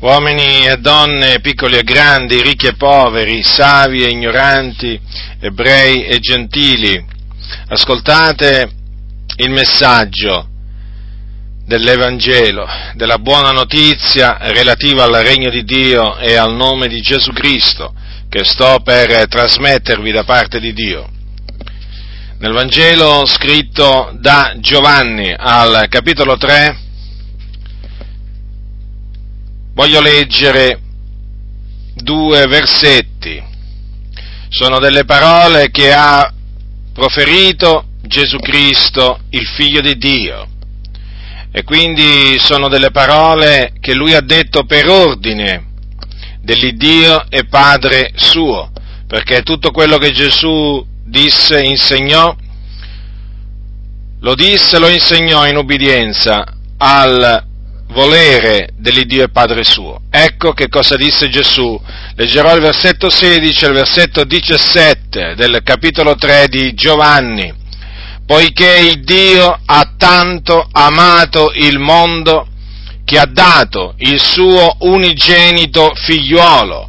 uomini e donne, piccoli e grandi, ricchi e poveri, savi e ignoranti, ebrei e gentili, ascoltate il messaggio dell'Evangelo, della buona notizia relativa al regno di Dio e al nome di Gesù Cristo che sto per trasmettervi da parte di Dio. Nel Vangelo scritto da Giovanni al capitolo 3 voglio leggere due versetti. Sono delle parole che ha proferito Gesù Cristo, il Figlio di Dio. E quindi sono delle parole che lui ha detto per ordine dell'Iddio e Padre suo, perché tutto quello che Gesù disse, insegnò, lo disse, lo insegnò in ubbidienza al volere dell'Iddio e Padre suo. Ecco che cosa disse Gesù. Leggerò il versetto 16 e il versetto 17 del capitolo 3 di Giovanni. Poiché il Dio ha tanto amato il mondo che ha dato il suo unigenito figliuolo,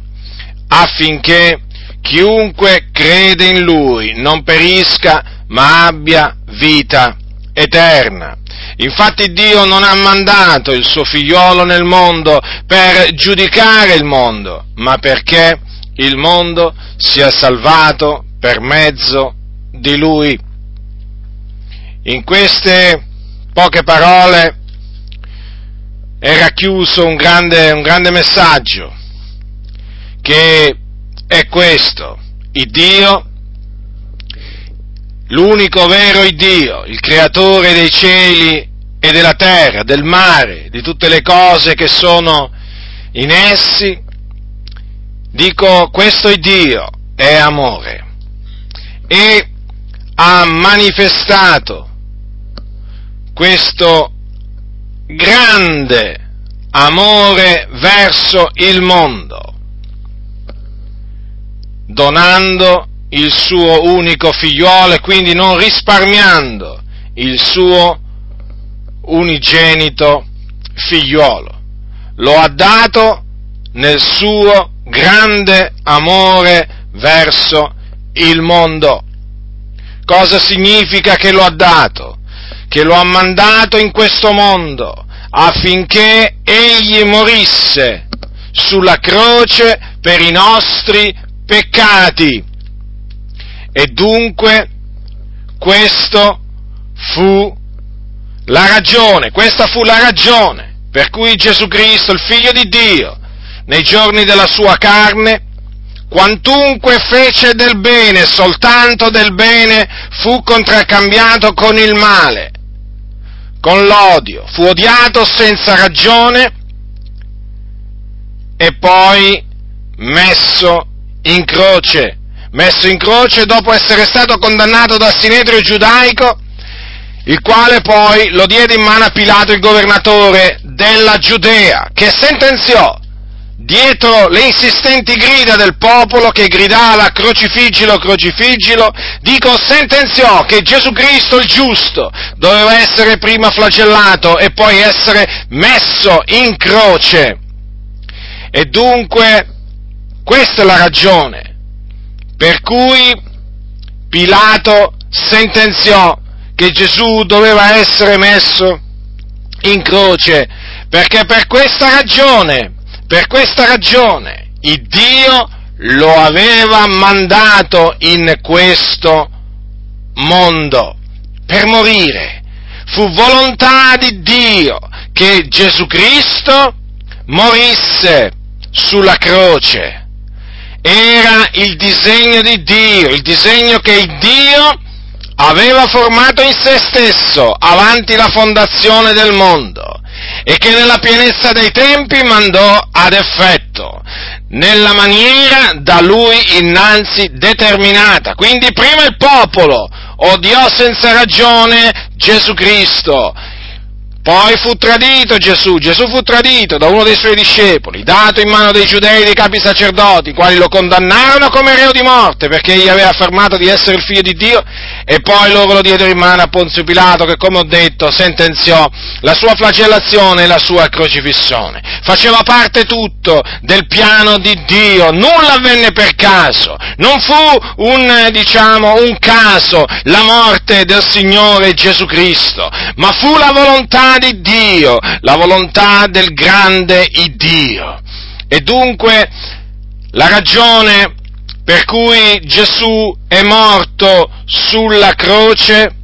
affinché chiunque crede in lui non perisca, ma abbia vita eterna. Infatti Dio non ha mandato il suo figliolo nel mondo per giudicare il mondo, ma perché il mondo sia salvato per mezzo di lui. In queste poche parole è racchiuso un grande, un grande messaggio, che è questo, il Dio l'unico vero Dio, il creatore dei cieli e della terra, del mare, di tutte le cose che sono in essi, dico questo Dio, è amore. E ha manifestato questo grande amore verso il mondo, donando il suo unico figliolo e quindi non risparmiando il suo unigenito figliolo. Lo ha dato nel suo grande amore verso il mondo. Cosa significa che lo ha dato? Che lo ha mandato in questo mondo affinché egli morisse sulla croce per i nostri peccati e dunque questo fu la ragione, questa fu la ragione per cui Gesù Cristo, il figlio di Dio, nei giorni della sua carne, quantunque fece del bene, soltanto del bene, fu contraccambiato con il male, con l'odio, fu odiato senza ragione e poi messo in croce messo in croce dopo essere stato condannato dal sinedrio giudaico, il quale poi lo diede in mano a Pilato, il governatore della Giudea, che sentenziò dietro le insistenti grida del popolo che gridava crocifiggilo, crocifiggilo, dico sentenziò che Gesù Cristo il giusto doveva essere prima flagellato e poi essere messo in croce. E dunque questa è la ragione per cui Pilato sentenziò che Gesù doveva essere messo in croce, perché per questa ragione, per questa ragione, il Dio lo aveva mandato in questo mondo per morire. Fu volontà di Dio che Gesù Cristo morisse sulla croce era il disegno di Dio, il disegno che Dio aveva formato in se stesso avanti la fondazione del mondo e che nella pienezza dei tempi mandò ad effetto nella maniera da lui innanzi determinata. Quindi prima il popolo odiò senza ragione Gesù Cristo, Poi fu tradito Gesù, Gesù fu tradito da uno dei suoi discepoli, dato in mano dei giudei e dei capi sacerdoti, i quali lo condannarono come reo di morte perché egli aveva affermato di essere il figlio di Dio e poi loro lo diedero in mano a Ponzio Pilato che, come ho detto, sentenziò la sua flagellazione e la sua crocifissione. Faceva parte tutto del piano di Dio, nulla avvenne per caso, non fu un, diciamo, un caso la morte del Signore Gesù Cristo, ma fu la volontà di Dio, la volontà del grande Dio. E dunque la ragione per cui Gesù è morto sulla croce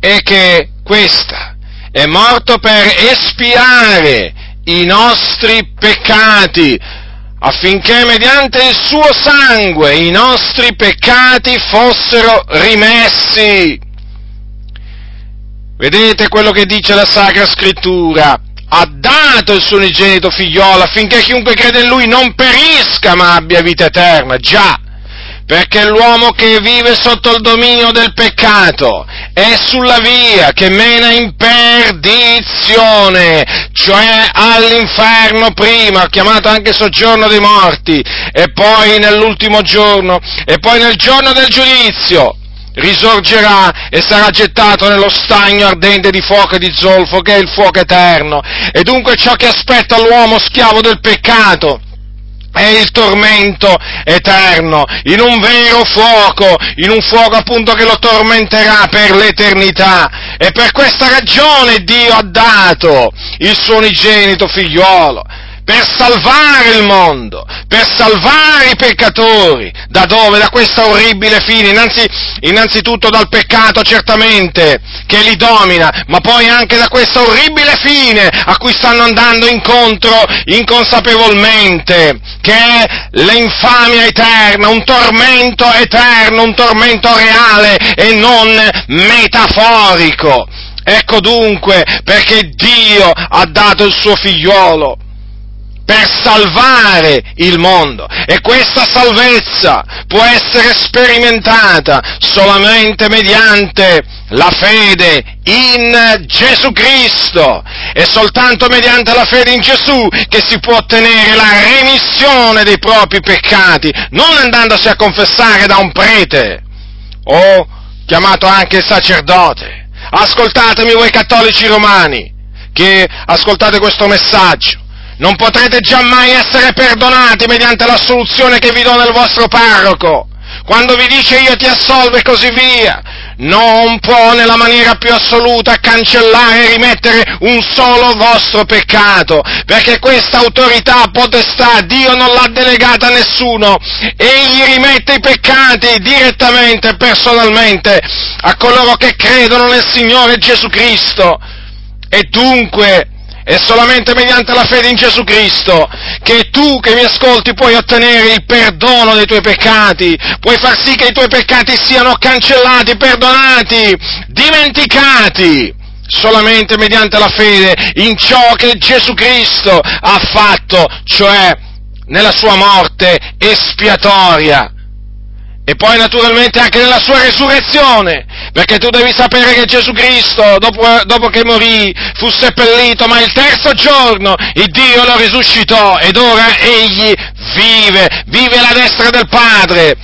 è che questa è morto per espiare i nostri peccati, affinché mediante il suo sangue i nostri peccati fossero rimessi. Vedete quello che dice la Sacra Scrittura? Ha dato il suo unigenito figliolo affinché chiunque crede in lui non perisca ma abbia vita eterna. Già, perché l'uomo che vive sotto il dominio del peccato è sulla via che mena in perdizione, cioè all'inferno prima, chiamato anche soggiorno dei morti, e poi nell'ultimo giorno, e poi nel giorno del giudizio risorgerà e sarà gettato nello stagno ardente di fuoco e di zolfo, che è il fuoco eterno. E dunque ciò che aspetta l'uomo schiavo del peccato è il tormento eterno, in un vero fuoco, in un fuoco appunto che lo tormenterà per l'eternità. E per questa ragione Dio ha dato il suo unigenito figliuolo per salvare il mondo, per salvare i peccatori. Da dove? Da questa orribile fine, Innanzi, innanzitutto dal peccato certamente che li domina, ma poi anche da questa orribile fine a cui stanno andando incontro inconsapevolmente, che è l'infamia eterna, un tormento eterno, un tormento reale e non metaforico. Ecco dunque perché Dio ha dato il suo figliolo per salvare il mondo e questa salvezza può essere sperimentata solamente mediante la fede in Gesù Cristo. È soltanto mediante la fede in Gesù che si può ottenere la remissione dei propri peccati, non andandosi a confessare da un prete o chiamato anche sacerdote. Ascoltatemi voi cattolici romani che ascoltate questo messaggio non potrete giammai essere perdonati mediante la soluzione che vi do nel vostro parroco. Quando vi dice io ti assolvo e così via, non può nella maniera più assoluta cancellare e rimettere un solo vostro peccato, perché questa autorità, potestà, Dio non l'ha delegata a nessuno, egli rimette i peccati direttamente, personalmente, a coloro che credono nel Signore Gesù Cristo. E dunque, è solamente mediante la fede in Gesù Cristo che tu che mi ascolti puoi ottenere il perdono dei tuoi peccati, puoi far sì che i tuoi peccati siano cancellati, perdonati, dimenticati solamente mediante la fede in ciò che Gesù Cristo ha fatto, cioè nella sua morte espiatoria. E poi naturalmente anche nella sua resurrezione, perché tu devi sapere che Gesù Cristo, dopo, dopo, che morì, fu seppellito, ma il terzo giorno il Dio lo risuscitò ed ora egli vive, vive alla destra del Padre.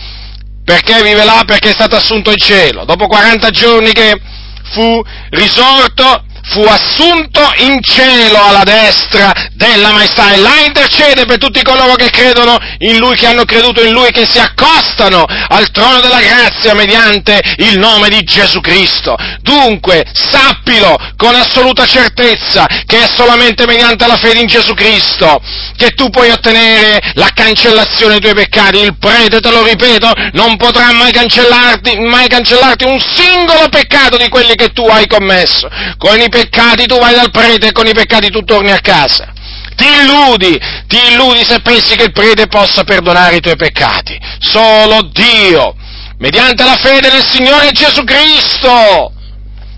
Perché vive là? Perché è stato assunto in cielo. Dopo 40 giorni che fu risorto, fu assunto in cielo alla destra della maestà e là intercede per tutti coloro che credono in Lui, che hanno creduto in Lui, che si accostano al trono della grazia mediante il nome di Gesù Cristo. Dunque, sappilo con assoluta certezza che è solamente mediante la fede in Gesù Cristo che tu puoi ottenere la cancellazione dei tuoi peccati. Il prete, te lo ripeto, non potrà mai cancellarti, mai cancellarti un singolo peccato di quelli che tu hai commesso. Con i peccati tu vai dal prete e con i peccati tu torni a casa. Ti illudi, ti illudi se pensi che il prete possa perdonare i tuoi peccati. Solo Dio, mediante la fede nel Signore Gesù Cristo.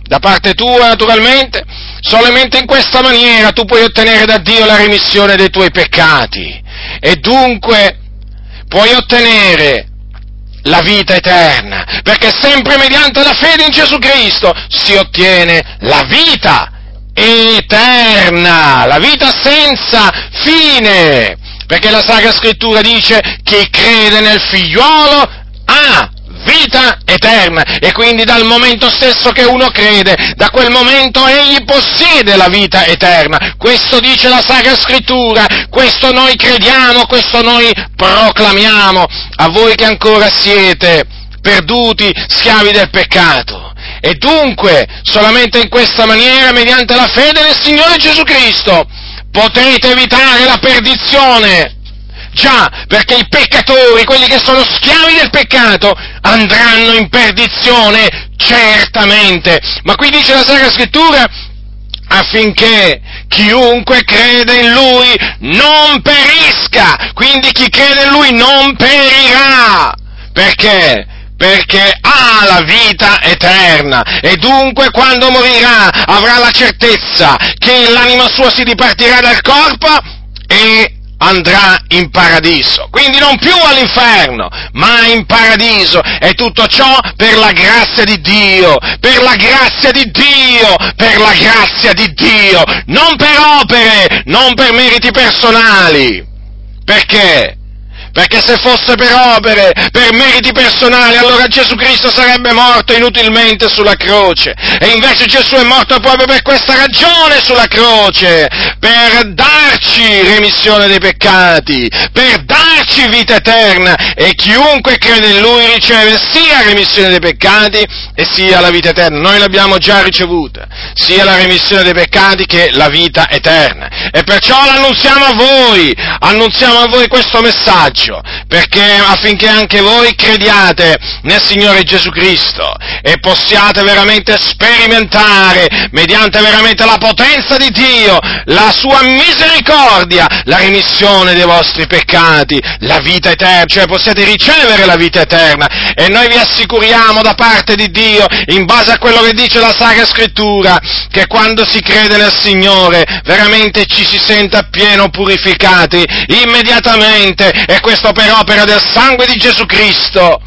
Da parte tua, naturalmente, solamente in questa maniera tu puoi ottenere da Dio la remissione dei tuoi peccati. E dunque puoi ottenere la vita eterna, perché sempre mediante la fede in Gesù Cristo si ottiene la vita eterna, la vita senza fine, perché la Sacra Scrittura dice chi crede nel figliuolo ha vita eterna e quindi dal momento stesso che uno crede, da quel momento egli possiede la vita eterna. Questo dice la Sacra Scrittura, questo noi crediamo, questo noi proclamiamo a voi che ancora siete perduti, schiavi del peccato. E dunque, solamente in questa maniera, mediante la fede nel Signore Gesù Cristo, potete evitare la perdizione. Già, perché i peccatori, quelli che sono schiavi del peccato, andranno in perdizione, certamente. Ma qui dice la Sacra Scrittura, affinché chiunque crede in Lui non perisca, quindi chi crede in Lui non perirà. Perché? perché ha la vita eterna e dunque quando morirà avrà la certezza che l'anima sua si dipartirà dal corpo e andrà in paradiso. Quindi non più all'inferno, ma in paradiso. E tutto ciò per la grazia di Dio, per la grazia di Dio, per la grazia di Dio, non per opere, non per meriti personali. Perché? Perché se fosse per opere, per meriti personali, allora Gesù Cristo sarebbe morto inutilmente sulla croce. E invece Gesù è morto proprio per questa ragione sulla croce, per darci remissione dei peccati, per darci vita eterna. E chiunque crede in Lui riceve sia remissione dei peccati e sia la vita eterna. Noi l'abbiamo già ricevuta, sia la remissione dei peccati che la vita eterna. E perciò l'annunziamo a voi, annunziamo a voi questo messaggio, perché affinché anche voi crediate nel Signore Gesù Cristo e possiate veramente sperimentare, mediante veramente la potenza di Dio, la sua misericordia, la remissione dei vostri peccati, la vita eterna, cioè possiate ricevere la vita eterna. E noi vi assicuriamo da parte di Dio, in base a quello che dice la Sacra Scrittura, che quando si crede nel Signore veramente ci si sente appieno purificati immediatamente e questo questo per opera del sangue di Gesù Cristo.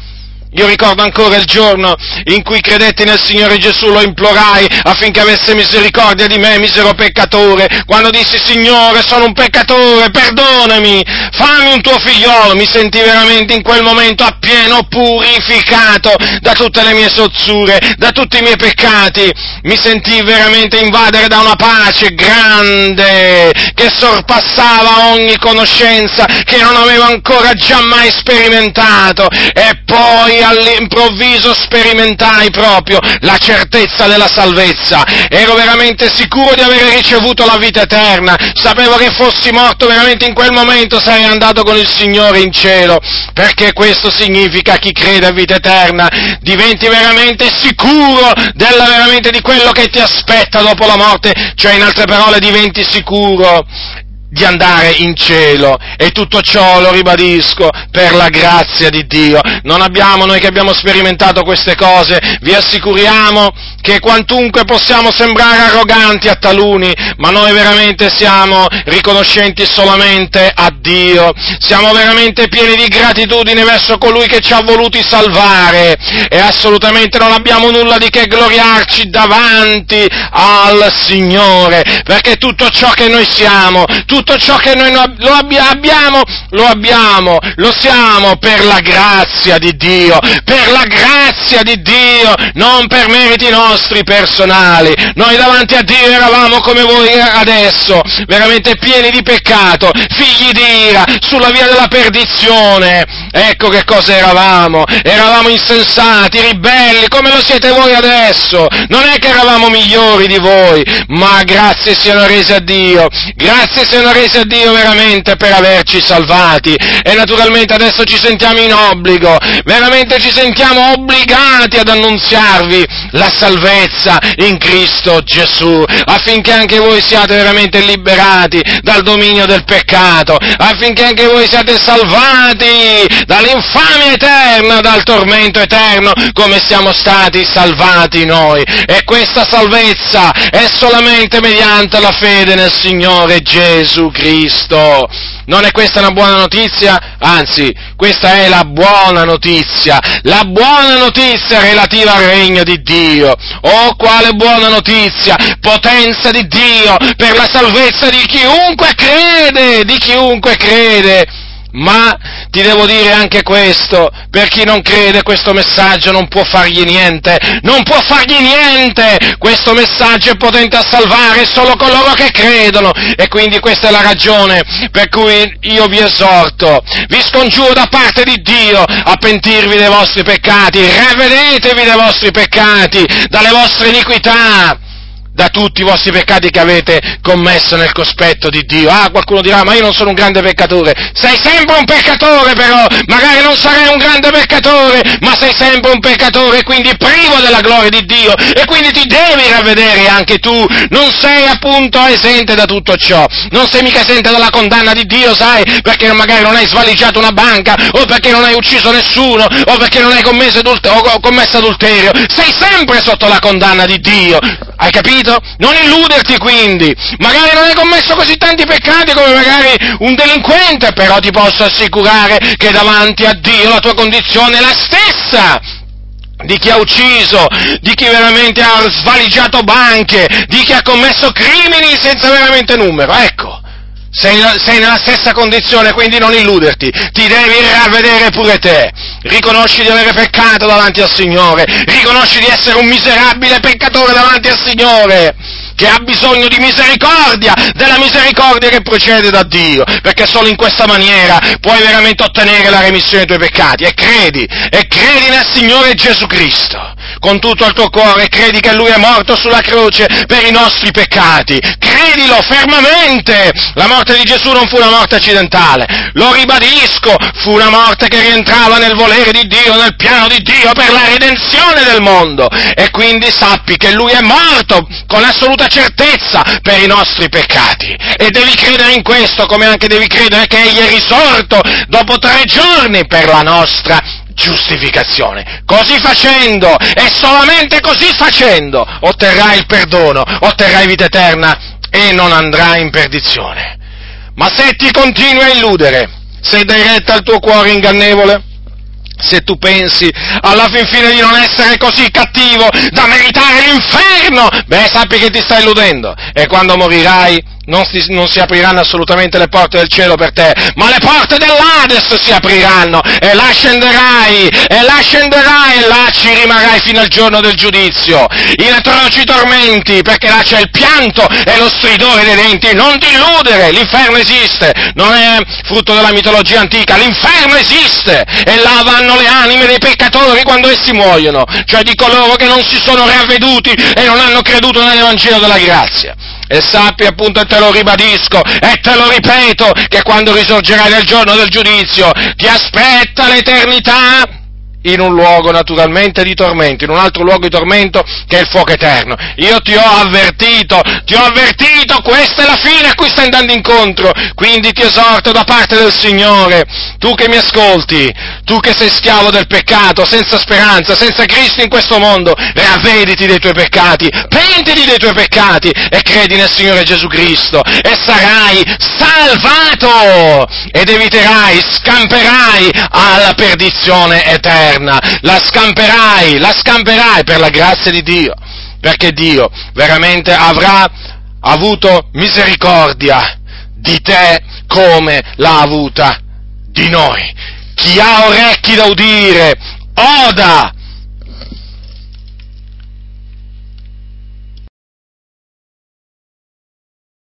Io ricordo ancora il giorno in cui credetti nel Signore Gesù, lo implorai affinché avesse misericordia di me, misero peccatore. Quando dissi, Signore, sono un peccatore, perdonami, fammi un tuo figliolo, mi sentii veramente in quel momento appieno purificato da tutte le mie sozzure, da tutti i miei peccati. Mi sentii veramente invadere da una pace grande, che sorpassava ogni conoscenza, che non avevo ancora giammai sperimentato. E poi all'improvviso sperimentai proprio la certezza della salvezza. Ero veramente sicuro di aver ricevuto la vita eterna. Sapevo che fossi morto veramente in quel momento sarei andato con il Signore in cielo. Perché questo significa chi crede a vita eterna diventi veramente sicuro della, veramente di quello che ti aspetta dopo la morte. Cioè in altre parole diventi sicuro di andare in cielo e tutto ciò, lo ribadisco, per la grazia di Dio. Non abbiamo, noi che abbiamo sperimentato queste cose, vi assicuriamo che quantunque possiamo sembrare arroganti a taluni, ma noi veramente siamo riconoscenti solamente a Dio, siamo veramente pieni di gratitudine verso colui che ci ha voluti salvare. E assolutamente non abbiamo nulla di che gloriarci davanti al Signore, perché tutto ciò che noi siamo, tutto ciò che noi lo abbiamo, lo abbiamo, lo siamo per la grazia di Dio, per la grazia di Dio, non per meriti nostri personali. Noi davanti a Dio eravamo come voi adesso, veramente pieni di peccato, figli di ira, sulla via della perdizione. Ecco che cosa eravamo. Eravamo insensati, ribelli, come lo siete voi adesso. Non è che eravamo migliori di voi, ma grazie siano resi a Dio, grazie siano resi a Dio veramente per averci salvati e naturalmente adesso ci sentiamo in obbligo, veramente ci sentiamo obbligati ad annunziarvi la salvezza in Cristo Gesù, affinché anche voi siate veramente liberati dal dominio del peccato, affinché anche voi siate salvati dall'infamia eterna, dal tormento eterno, come siamo stati salvati noi. E questa salvezza è solamente mediante la fede nel Signore Gesù Cristo. Non è questa una buona notizia? Anzi, questa è la buona notizia, la buona notizia relativa al regno di Dio. Oh, quale buona notizia! Potenza di Dio per la salvezza di chiunque crede, di chiunque crede. Ma ti devo dire anche questo, per chi non crede questo messaggio non può fargli niente, non può fargli niente, questo messaggio è potente a salvare solo coloro che credono! E quindi questa è la ragione per cui io vi esorto, vi scongiuro da parte di Dio a pentirvi dei vostri peccati, ravvedetevi dei vostri peccati, dalle vostre iniquità da tutti i vostri peccati che avete commesso nel cospetto di Dio. Ah, qualcuno dirà, ma io non sono un grande peccatore. Sei sempre un peccatore però, magari non sarai un grande peccatore, ma sei sempre un peccatore, quindi privo della gloria di Dio, e quindi ti devi ravvedere anche tu. Non sei appunto esente da tutto ciò, non sei mica esente dalla condanna di Dio, sai, perché magari non hai svaligiato una banca, o perché non hai ucciso nessuno, o perché non hai commesso, adulter- commesso adulterio. Sei sempre sotto la condanna di Dio. Hai capito? Non illuderti quindi. Magari non hai commesso così tanti peccati come magari un delinquente, però ti posso assicurare che davanti a Dio la tua condizione è la stessa di chi ha ucciso, di chi veramente ha svaligiato banche, di chi ha commesso crimini senza veramente numero. Ecco, sei, sei, nella stessa condizione, quindi non illuderti, ti devi ravvedere pure te, riconosci di avere peccato davanti al Signore, riconosci di essere un miserabile peccatore davanti al Signore, che ha bisogno di misericordia, della misericordia che procede da Dio, perché solo in questa maniera puoi veramente ottenere la remissione dei tuoi peccati, e credi, e credi nel Signore Gesù Cristo con tutto il tuo cuore, credi che Lui è morto sulla croce per i nostri peccati, credilo fermamente, la morte di Gesù non fu una morte accidentale, lo ribadisco, fu una morte che rientrava nel volere di Dio, nel piano di Dio per la redenzione del mondo, e quindi sappi che Lui è morto con assoluta certezza per i nostri peccati, e devi credere in questo, come anche devi credere che Egli è risorto dopo tre giorni per la nostra giustificazione. Così facendo, e solamente così facendo, otterrai il perdono, otterrai vita eterna e non andrai in perdizione. Ma se ti continui a illudere, se dai retta al tuo cuore ingannevole, se tu pensi alla fin fine di non essere così cattivo da meritare l'inferno, beh sappi che ti stai illudendo e quando morirai non si, non si, apriranno assolutamente le porte del cielo per te, ma le porte dell'Ades si apriranno e là scenderai, e là scenderai, e là ci rimarrai fino al giorno del giudizio, in atroci tormenti, perché là c'è il pianto e lo stridore dei denti, non ti illudere, l'inferno esiste, non è frutto della mitologia antica, l'inferno esiste, e là vanno le anime dei peccatori quando essi muoiono, cioè di coloro che non si sono ravveduti e non hanno creduto nell'Evangelo della grazia. E sappi appunto, e te lo ribadisco, e te lo ripeto, che quando risorgerai nel giorno del giudizio ti aspetta l'eternità in un luogo naturalmente di tormento, in un altro luogo di tormento che è il fuoco eterno. Io ti ho avvertito, ti ho avvertito, questa è la fine a cui stai andando incontro, quindi ti esorto da parte del Signore, tu che mi ascolti, tu che sei schiavo del peccato, senza speranza, senza Cristo in questo mondo, ravvediti dei tuoi peccati, pentiti dei tuoi peccati e credi nel Signore Gesù Cristo e sarai salvato ed eviterai, scamperai alla perdizione eterna eterna, la scamperai, la scamperai per la grazia di Dio, perché Dio veramente avrà avuto misericordia di te come l'ha avuta di noi. Chi ha orecchi da udire, oda